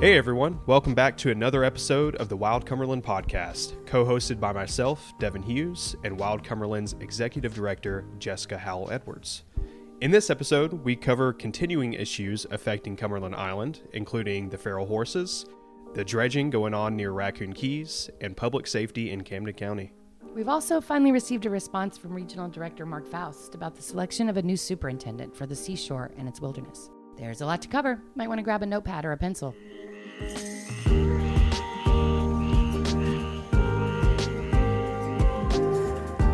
Hey everyone, welcome back to another episode of the Wild Cumberland podcast, co hosted by myself, Devin Hughes, and Wild Cumberland's Executive Director, Jessica Howell Edwards. In this episode, we cover continuing issues affecting Cumberland Island, including the feral horses, the dredging going on near Raccoon Keys, and public safety in Camden County. We've also finally received a response from Regional Director Mark Foust about the selection of a new superintendent for the seashore and its wilderness. There's a lot to cover. Might want to grab a notepad or a pencil.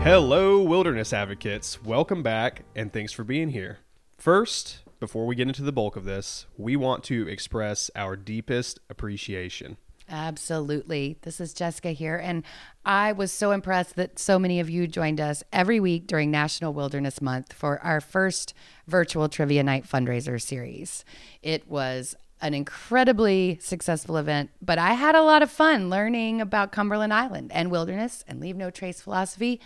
Hello, wilderness advocates. Welcome back, and thanks for being here. First, before we get into the bulk of this, we want to express our deepest appreciation. Absolutely. This is Jessica here. And I was so impressed that so many of you joined us every week during National Wilderness Month for our first virtual Trivia Night fundraiser series. It was an incredibly successful event, but I had a lot of fun learning about Cumberland Island and wilderness and leave no trace philosophy,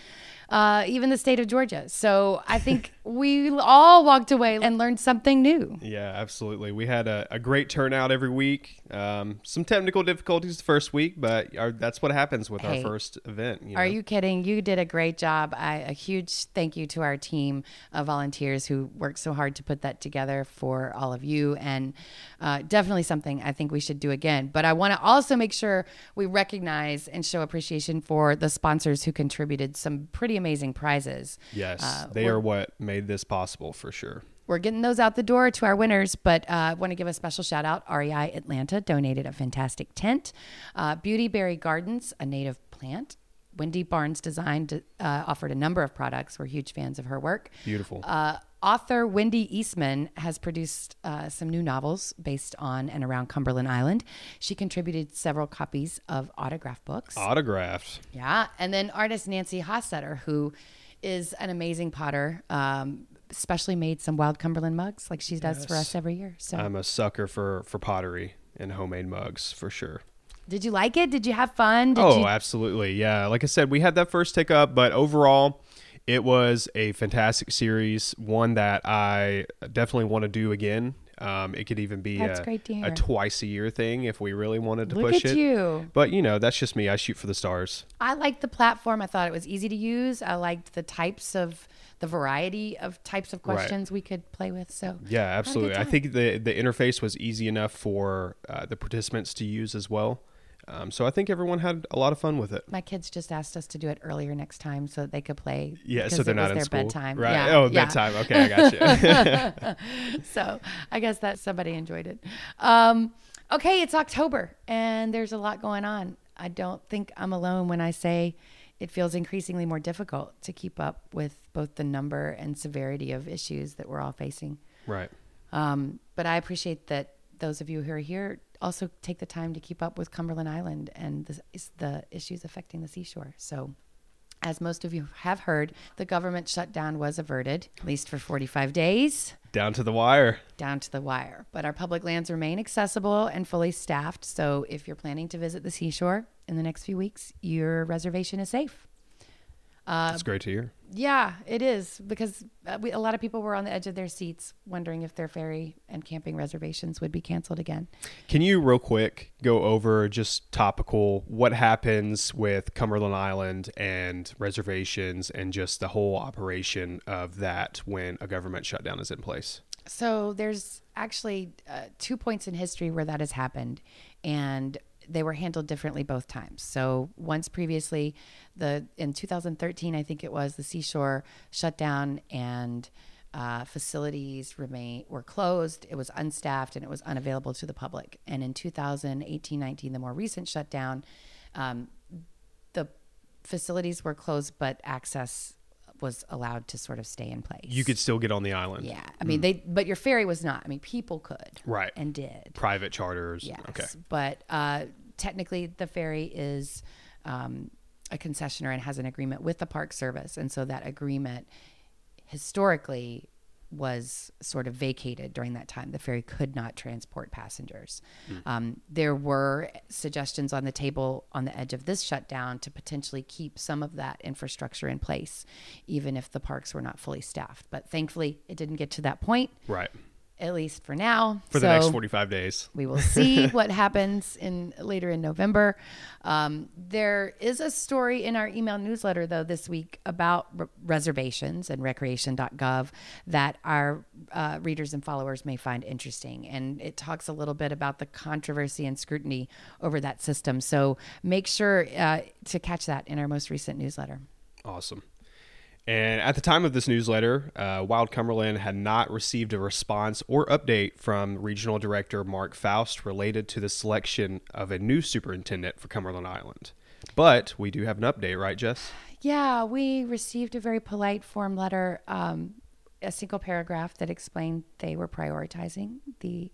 uh, even the state of Georgia. So I think we all walked away and learned something new. Yeah, absolutely. We had a, a great turnout every week. Um, some technical difficulties the first week, but our, that's what happens with Hey, our first event. you Are know? you kidding? You did a great job. I, a huge thank you to our team of volunteers who worked so hard to put that together for all of you. And uh, definitely something I think we should do again. But I want to also make sure we recognize and show appreciation for the sponsors who contributed some pretty amazing prizes. Yes, Uh, they we're- what made this possible for sure. We're getting those out the door to our winners, but uh, I want to give a special shout out. REI Atlanta donated a fantastic tent. Uh, Beauty Berry Gardens, a native plant. Wendy Barnes designed, uh, offered a number of products. We're huge fans of her work. Beautiful. Author Wendy Eastman has produced uh, some new novels based on and around Cumberland Island. She contributed several copies of autograph books. Autographed. Yeah, and then artist Nancy Hossetter, who is an amazing potter, um, especially made some wild Cumberland mugs like she does for us every year. So, I'm a sucker for for pottery and homemade mugs for sure. did you like it? Did you have fun? Did oh, you, absolutely. Yeah. Like I said, we had that first tick up, but overall, it was a fantastic series. One that I definitely want to do again. Um, it could even be a, a twice a year thing if we really wanted to look push it. you. But you know, that's just me. I shoot for the stars. I liked the platform. I thought it was easy to use. I liked the types of the variety of types of Right. questions we could play with. So, Yeah, absolutely. I think the the interface was easy enough for uh, the participants to use as well. Um, so I think everyone had a lot of fun with it. my kids just asked us to do it earlier next time so that they could play. Yeah, so they're not in their school, bedtime. right? Yeah, oh, yeah. bedtime. Okay, I got you. so I guess that somebody enjoyed it. Um, okay, it's October and there's a lot going on. I don't think I'm alone when I say it feels increasingly more difficult to keep up with both the number and severity of issues that we're all facing. right. Um, but I appreciate that those of you who are here also take the time to keep up with Cumberland Island and the, is the issues affecting the seashore. So, as most of you have heard, the government shutdown was averted, at least for 45 days Down to the wire. down to the wire. But our public lands remain accessible and fully staffed. So if you're planning to visit the seashore in the next few weeks, your reservation is safe. Uh, That's great to hear. Yeah, it is because uh, we, a lot of people were on the edge of their seats wondering if their ferry and camping reservations would be canceled again. Can you real quick go over just topical what happens with Cumberland Island and reservations and just the whole operation of that when a government shutdown is in place? So there's actually uh, two points in history where that has happened, and they were handled differently both times. So once previously, the in 2013, I think it was the seashore shut down and uh, facilities remain were closed. It was unstaffed and it was unavailable to the public. And in 2018, 19, the more recent shutdown, um, the facilities were closed, but access was allowed to sort of stay in place. You could still get on the island. Yeah, I mean they, but your ferry was not. I mean, people could, Right. and did. Private charters. Yes, Okay. but uh, technically the ferry is um, a concessioner and has an agreement with the Park Service, and so that agreement historically was sort of vacated during that time. The ferry could not transport passengers. Um, there were suggestions on the table on the edge of this shutdown to potentially keep some of that infrastructure in place, even if the parks were not fully staffed. But thankfully, it didn't get to that point Right. At least for now. For the next 45 days. we will see what happens in later in November. Um, there is a story in our email newsletter though this week about re- reservations and recreation.gov that our uh, readers and followers may find interesting, and it talks a little bit about the controversy and scrutiny over that system. So make sure uh, to catch that in our most recent newsletter. Awesome. And at the time of this newsletter, uh, Wild Cumberland had not received a response or update from Regional Director Mark Foust related to the selection of a new superintendent for Cumberland Island. But we do have an update, right, Jess? Yeah, we received a very polite form letter, um, a single paragraph that explained they were prioritizing the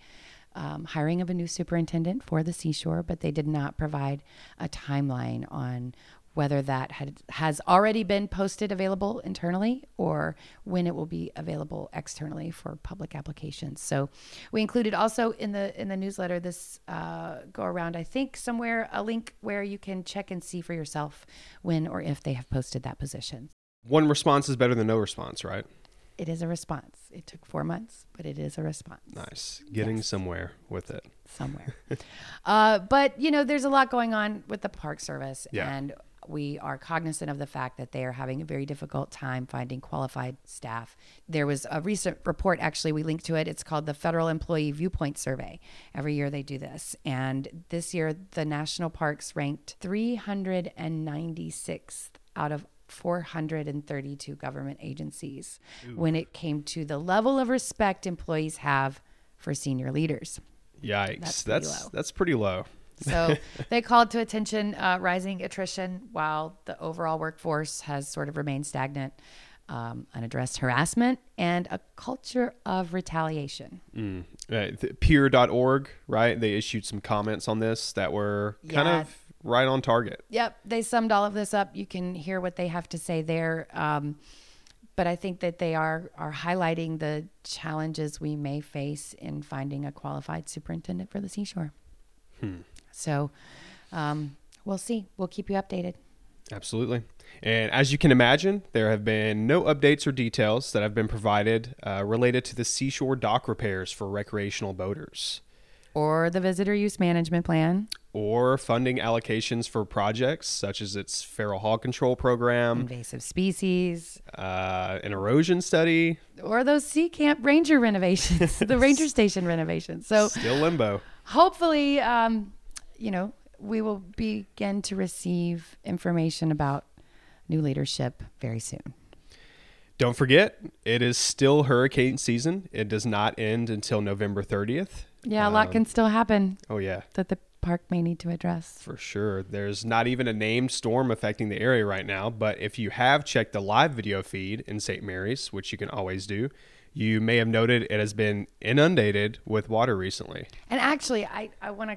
um, hiring of a new superintendent for the seashore, but they did not provide a timeline on whether that had, has already been posted available internally or when it will be available externally for public applications. So we included also in the in the newsletter this uh, go around. I think somewhere a link where you can check and see for yourself when or if they have posted that position. One response is better than no response, right? It is a response. It took four months, but it is a response. Nice. Getting Yes. somewhere with it. somewhere. uh, but you know, there's a lot going on with the Park Service, Yeah. and we are cognizant of the fact that they are having a very difficult time finding qualified staff. There was a recent report, actually, we linked to it. It's called the Federal Employee Viewpoint Survey. Every year they do this, and this year the national parks ranked 396th out of 432 government agencies when it came to the level of respect employees have for senior leaders. Yikes. That's That's pretty low. that's pretty low. So they called to attention uh, rising attrition while the overall workforce has sort of remained stagnant, um, unaddressed harassment, and a culture of retaliation. Mm. Uh, peer.org, right? They issued some comments on this that were kind Yeah. of right on target. Yep, they summed all of this up. You can hear what they have to say there. Um, but I think that they are are highlighting the challenges we may face in finding a qualified superintendent for the seashore. So um, we'll see. We'll keep you updated. Absolutely. And as you can imagine, there have been no updates or details that have been provided uh, related to the seashore dock repairs for recreational boaters Or the visitor use management plan. or funding allocations for projects such as its feral hog control program, invasive species, uh, an erosion study. or those sea camp ranger renovations, the ranger station renovations. So Still limbo. hopefully, um, you know, we will begin to receive information about new leadership very soon. Don't forget, it is still hurricane season. It does not end until November 30th. Yeah, a lot Um, can still happen Oh, yeah. that the park may need to address. For sure. There's not even a named storm affecting the area right now, but if you have checked the live video feed in St. Mary's, which you can always do, you may have noted it has been inundated with water recently. And actually, I, I want to,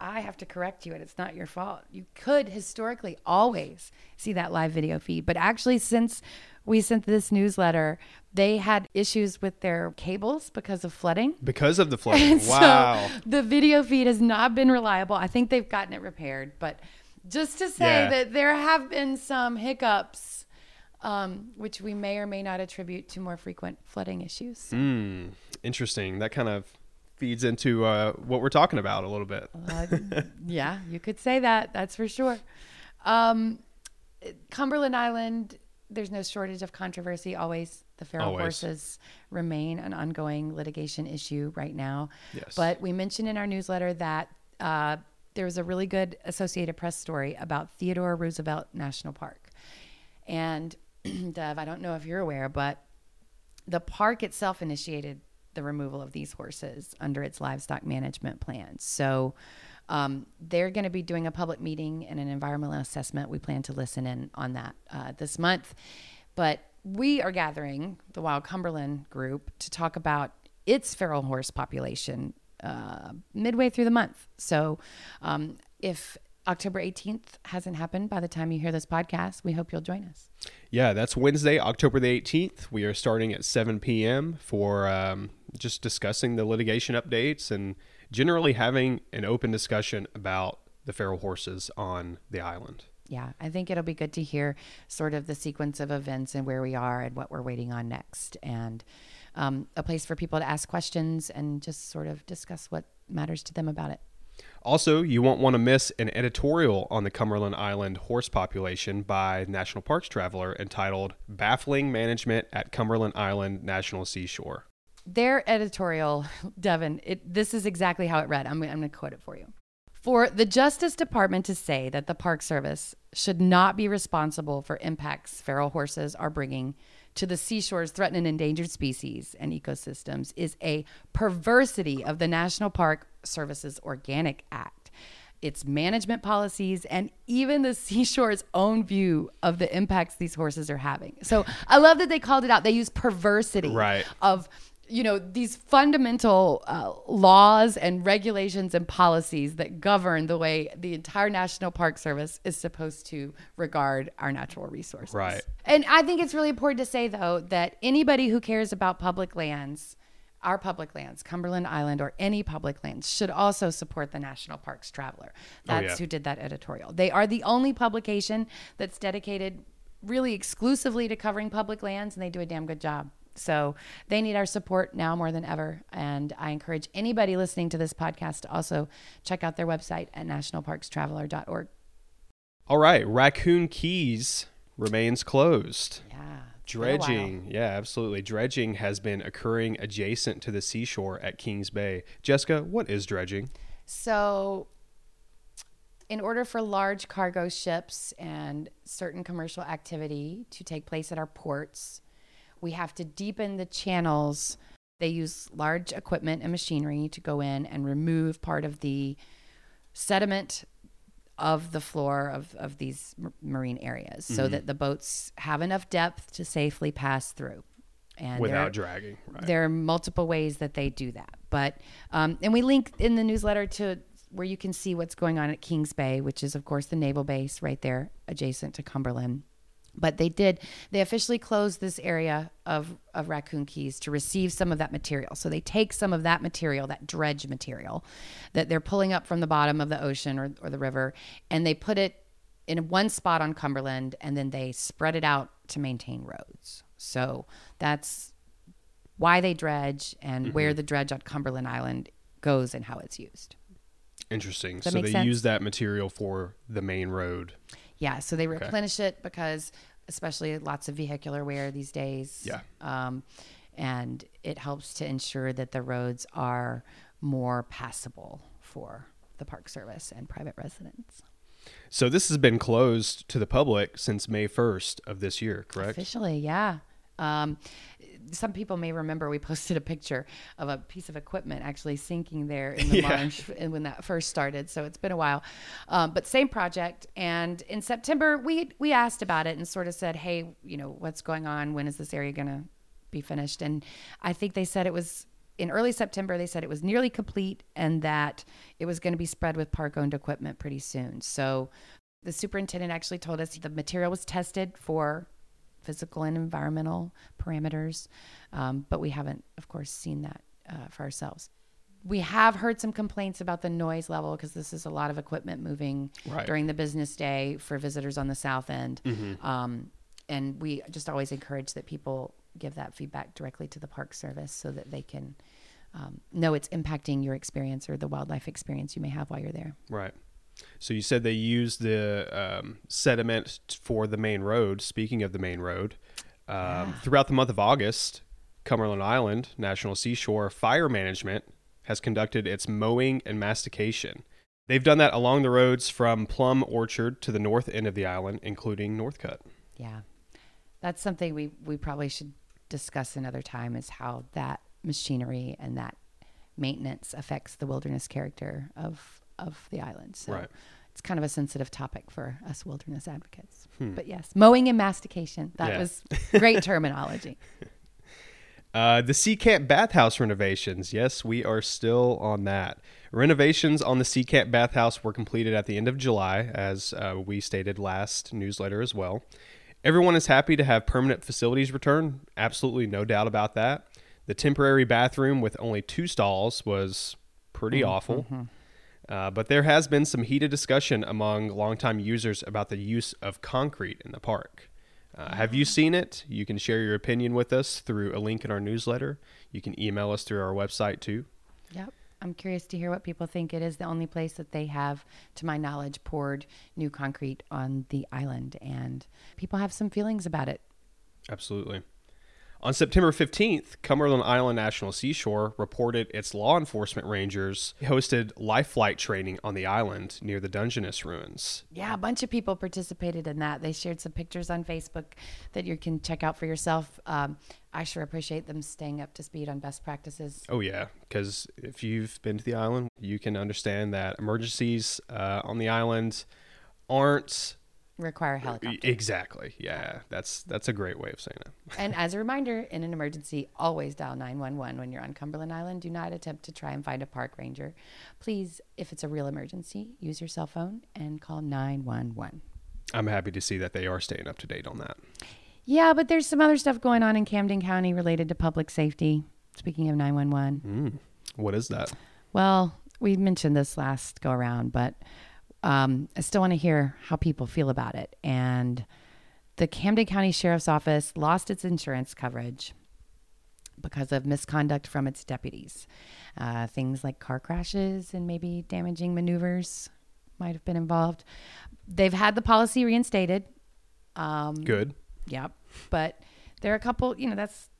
I have to correct you, and it's not your fault. You could historically always see that live video feed, but actually, since we sent this newsletter, they had issues with their cables because of flooding. Because of the flooding. Wow. so the video feed has not been reliable. I think they've gotten it repaired, but just to say Yeah. that there have been some hiccups, um, which we may or may not attribute to more frequent flooding issues. Hmm. Interesting. That kind of feeds into uh, what we're talking about a little bit. Uh, yeah, you could say that. That's for sure. Um, Cumberland Island, there's no shortage of controversy. Always, the feral Always. horses remain an ongoing litigation issue right now. Yes. But we mentioned in our newsletter that uh, there was a really good Associated Press story about Theodore Roosevelt National Park. And Dev, I don't know if you're aware, but the park itself initiated the removal of these horses under its livestock management plan. So um, they're going to be doing a public meeting and an environmental assessment. We plan to listen in on that uh, this month. But we are gathering the Wild Cumberland group to talk about its feral horse population uh, midway through the month. So um, if October 18th hasn't happened by the time you hear this podcast, we hope you'll join us. Yeah, that's Wednesday, October the 18th. We are starting at 7 p.m. for um, just discussing the litigation updates and generally having an open discussion about the feral horses on the island. yeah, I think it'll be good to hear sort of the sequence of events and where we are and what we're waiting on next, and um, a place for people to ask questions and just sort of discuss what matters to them about it. Also, you won't want to miss an editorial on the Cumberland Island horse population by National Parks Traveler entitled Baffling Management at Cumberland Island National Seashore. Their editorial, Devin, it, this is exactly how it read. I'm, I'm going to quote it for you. For the Justice Department to say that the Park Service should not be responsible for impacts feral horses are bringing to the seashore's threatened and endangered species and ecosystems is a perversity of the National Park Service's Organic Act, its management policies, and even the seashore's own view of the impacts these horses are having. So I love that they called it out. They use perversity Right. of you know these fundamental uh, laws and regulations and policies that govern the way the entire national park service is supposed to regard our natural resources Right. and i think it's really important to say though that anybody who cares about public lands our public lands cumberland island or any public lands should also support the national parks traveler that's yeah. who did that editorial they are the only publication that's dedicated really exclusively to covering public lands and they do a damn good job so they need our support now more than ever. And I encourage anybody listening to this podcast to also check out their website at nationalparkstraveler.org. All right, Raccoon Keys remains closed. Yeah. it's been a while. Dredging, yeah, absolutely. Dredging has been occurring adjacent to the seashore at Kings Bay. Jessica, what is dredging? So, in order for large cargo ships and certain commercial activity to take place at our ports, we have to deepen the channels. They use large equipment and machinery to go in and remove part of the sediment of the floor of, of these marine areas so that the boats have enough depth to safely pass through. And there- Without dragging, right? there are multiple ways that they do that. But um, and we link in the newsletter to where you can see what's going on at Kings Bay, which is of course the naval base right there adjacent to Cumberland. But they did they officially closed this area of of Raccoon Keys to receive some of that material. So they take some of that material, that dredge material that they're pulling up from the bottom of the ocean or, or the river, and they put it in one spot on Cumberland and then they spread it out to maintain roads. So that's why they dredge and mm-hmm. where the dredge on Cumberland Island goes and how it's used. Interesting. So they sense? use that material for the main road. Yeah, so they replenish it because especially lots of vehicular wear these days. Yeah. Um, and it helps to ensure that the roads are more passable for the park service and private residents. So this has been closed to the public since May 1st of this year, correct? Officially, yeah. Um, some people may remember we posted a picture of a piece of equipment actually sinking there in the Yeah. marsh when that first started. So it's been a while, um, but same project. And in September, we we asked about it and sort of said, "Hey, you know, what's going on? When is this area going to be finished?" And I think they said it was in early September. They said it was nearly complete and that it was going to be spread with park-owned equipment pretty soon. So the superintendent actually told us the material was tested for physical and environmental parameters, um, but we haven't, of course, seen that uh, for ourselves. We have heard some complaints about the noise level because this is a lot of equipment moving Right. during the business day for visitors on the south end. Um, and we just always encourage that people give that feedback directly to the Park Service so that they can um, know it's impacting your experience or the wildlife experience you may have while you're there. Right. So you said they use the um, sediment for the main road. Speaking of the main road, um, throughout the month of August, Cumberland Island National Seashore Fire Management has conducted its mowing and mastication. They've done that along the roads from Plum Orchard to the north end of the island, including Northcutt. Yeah. That's something we, we probably should discuss another time is how that machinery and that maintenance affects the wilderness character of of the island. So Right. it's kind of a sensitive topic for us wilderness advocates. But yes, mowing and mastication. That Yeah. was great terminology. Uh, the Sea Camp bathhouse renovations. Yes, we are still on that. Renovations on the Sea Camp bathhouse were completed at the end of July, as uh, we stated last newsletter as well. Everyone is happy to have permanent facilities return. Absolutely no doubt about that. The temporary bathroom with only two stalls was pretty awful. Uh, but there has been some heated discussion among longtime users about the use of concrete in the park. Uh, have you seen it? You can share your opinion with us through a link in our newsletter. You can email us through our website too. Yep. I'm curious to hear what people think. It is the only place that they have, to my knowledge, poured new concrete on the island, and people have some feelings about it. Absolutely. On September 15th, Cumberland Island National Seashore reported its law enforcement rangers hosted life flight training on the island near the Dungeness ruins. Yeah, a bunch of people participated in that. They shared some pictures on Facebook that you can check out for yourself. Um, I sure appreciate them staying up to speed on best practices. Oh, yeah, because if you've been to the island, you can understand that emergencies uh, on the island aren't require a helicopter. Exactly. Yeah, that's that's a great way of saying it. and as a reminder, in an emergency, always dial 911 when you're on Cumberland Island. Do not attempt to try and find a park ranger. Please, if it's a real emergency, use your cell phone and call 911. I'm happy to see that they are staying up to date on that. Yeah, but there's some other stuff going on in Camden County related to public safety. Speaking of 911. Mm, what is that? Well, we mentioned this last go around, but um, I still want to hear how people feel about it. And the Camden County Sheriff's Office lost its insurance coverage because of misconduct from its deputies. Uh, things like car crashes and maybe damaging maneuvers might have been involved. They've had the policy reinstated. Um, Good. Yep. But there are a couple, you know, that's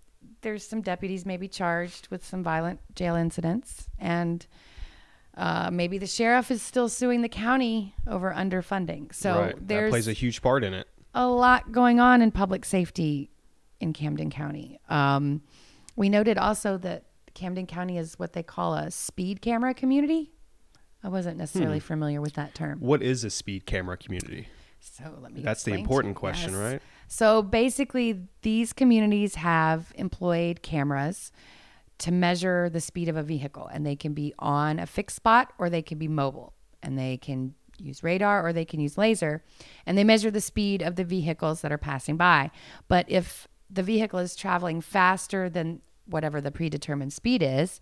there's some deputies maybe charged with some violent jail incidents and uh, maybe the sheriff is still suing the county over underfunding. So right. there's that plays a huge part in it. A lot going on in public safety in Camden County. Um, we noted also that Camden County is what they call a speed camera community. I wasn't necessarily hmm. familiar with that term. What is a speed camera community? So let me. That's the important question, yes. right? So basically, these communities have employed cameras to measure the speed of a vehicle and they can be on a fixed spot or they can be mobile and they can use radar or they can use laser and they measure the speed of the vehicles that are passing by. But if the vehicle is traveling faster than whatever the predetermined speed is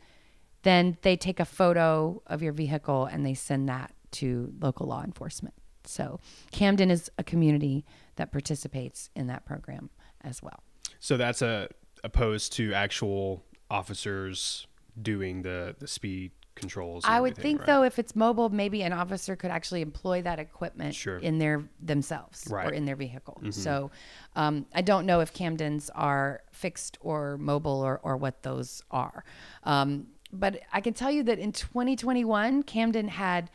then they take a photo of your vehicle and they send that to local law enforcement. So camden is a community that participates in that program as well. So that's a opposed to actual officers doing the the speed controls. I would think right? though, if it's mobile, maybe an officer could actually employ that equipment sure. in their themselves right. or in their vehicle. Mm-hmm. So um, I don't know if Camdens are fixed or mobile or or what those are. Um, but I can tell you that in 2021, Camden had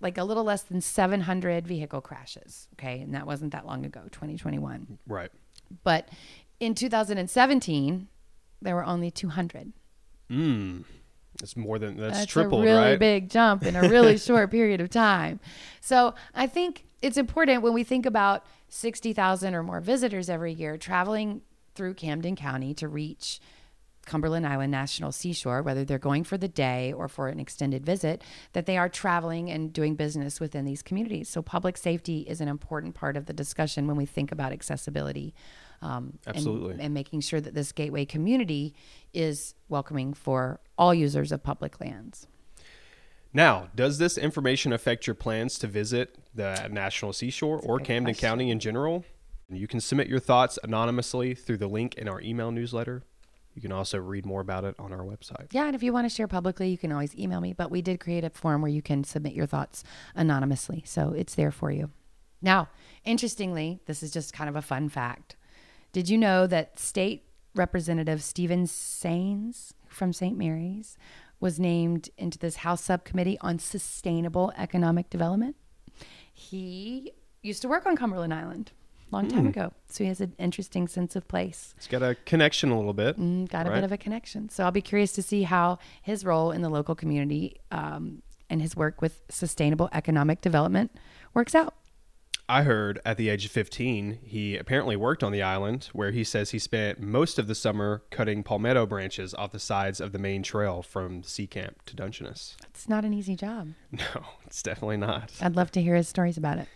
like a little less than 700 vehicle crashes. Okay, and that wasn't that long ago, 2021. Right. But in 2017, there were only 200. Mm. It's more than that's, that's tripled, a really right? big jump in a really short period of time. So I think it's important when we think about 60,000 or more visitors every year traveling through Camden County to reach Cumberland Island National Seashore, whether they're going for the day or for an extended visit, that they are traveling and doing business within these communities. So, public safety is an important part of the discussion when we think about accessibility um, Absolutely. And, and, making sure that this gateway community is welcoming for all users of public lands. Now, does this information affect your plans to visit the National Seashore or Camden question. County in general? You can submit your thoughts anonymously through the link in our email newsletter. You can also read more about it on our website. Yeah, and if you want to share publicly, you can always email me. But we did create a form where you can submit your thoughts anonymously. So it's there for you. Now, interestingly, this is just kind of a fun fact. Did you know that State Representative Steven Sainz from St. Mary's was named into this House subcommittee on sustainable economic development? He used to work on Cumberland Island a long time mm. ago. So he has an interesting sense of place. He's got a connection a little bit. Mm, got a right? bit of a connection. So I'll be curious to see how his role in the local community um, and his work with sustainable economic development works out. I heard at the age of 15, he apparently worked on the island where he says he spent most of the summer cutting palmetto branches off the sides of the main trail from Sea Camp to Dungeness. It's not an easy job. No, it's definitely not. I'd love to hear his stories about it.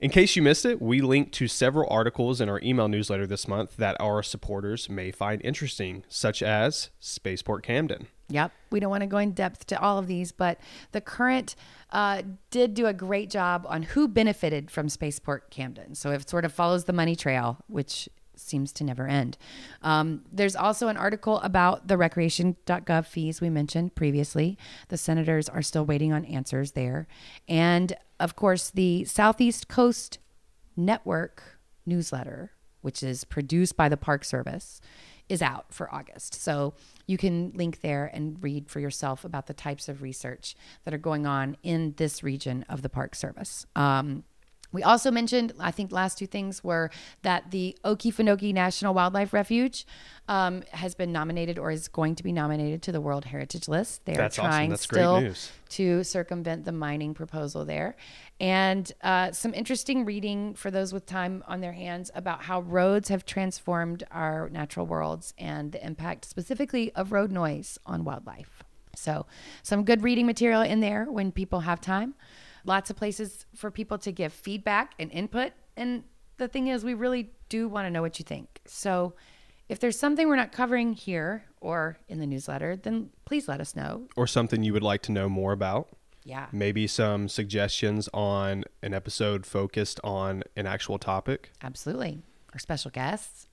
In case you missed it, we linked to several articles in our email newsletter this month that our supporters may find interesting, such as Spaceport Camden. Yep. We don't want to go in depth to all of these, but the current uh, did do a great job on who benefited from Spaceport Camden. So it sort of follows the money trail, which seems to never end. Um, there's also an article about the recreation.gov fees we mentioned previously. The senators are still waiting on answers there. And of course, the Southeast Coast Network newsletter, which is produced by the Park Service, is out for August. So you can link there and read for yourself about the types of research that are going on in this region of the Park Service. Um, we also mentioned, I think, last two things were that the Okefenokee National Wildlife Refuge um, has been nominated or is going to be nominated to the World Heritage List. They That's are awesome. trying great still to circumvent the mining proposal there. And uh, some interesting reading for those with time on their hands about how roads have transformed our natural worlds and the impact specifically of road noise on wildlife. So, some good reading material in there when people have time. Lots of places for people to give feedback and input. And the thing is, we really do want to know what you think. So, if there's something we're not covering here or in the newsletter, then please let us know. Or something you would like to know more about. Yeah. Maybe some suggestions on an episode focused on an actual topic. Absolutely. Our special guests,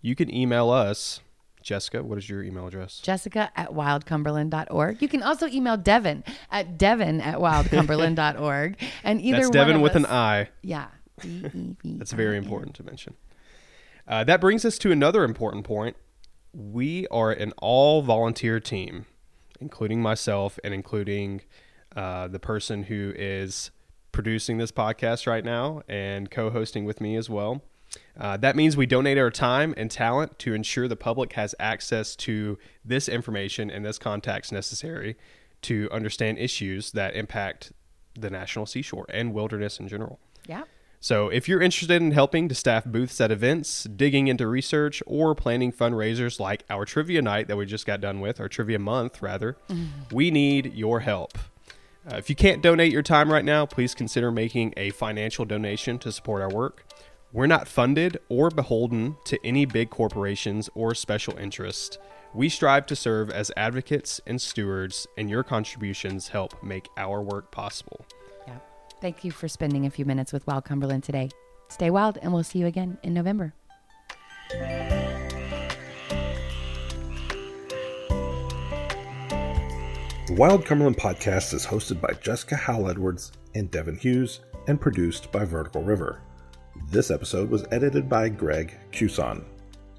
You can email us. Jessica, what is your email address? Jessica at wildcumberland.org. You can also email Devin at devin at wildcumberland.org. And either That's Devin with us- an I. Yeah. That's very important to mention. Uh, that brings us to another important point. We are an all volunteer team, including myself and including uh, the person who is producing this podcast right now and co hosting with me as well. Uh, that means we donate our time and talent to ensure the public has access to this information and this context necessary to understand issues that impact the national seashore and wilderness in general. Yeah. So, if you're interested in helping to staff booths at events, digging into research, or planning fundraisers like our trivia night that we just got done with, our trivia month rather, we need your help. Uh, if you can't donate your time right now, please consider making a financial donation to support our work. We're not funded or beholden to any big corporations or special interests. We strive to serve as advocates and stewards, and your contributions help make our work possible. Yeah. Thank you for spending a few minutes with Wild Cumberland today. Stay wild, and we'll see you again in November. The Wild Cumberland podcast is hosted by Jessica Howell Edwards and Devin Hughes and produced by Vertical River. This episode was edited by Greg Cuson.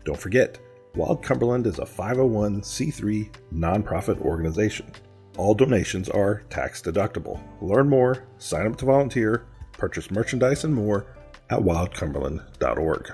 Don't forget, Wild Cumberland is a 501c3 nonprofit organization. All donations are tax deductible. Learn more, sign up to volunteer, purchase merchandise, and more at wildcumberland.org.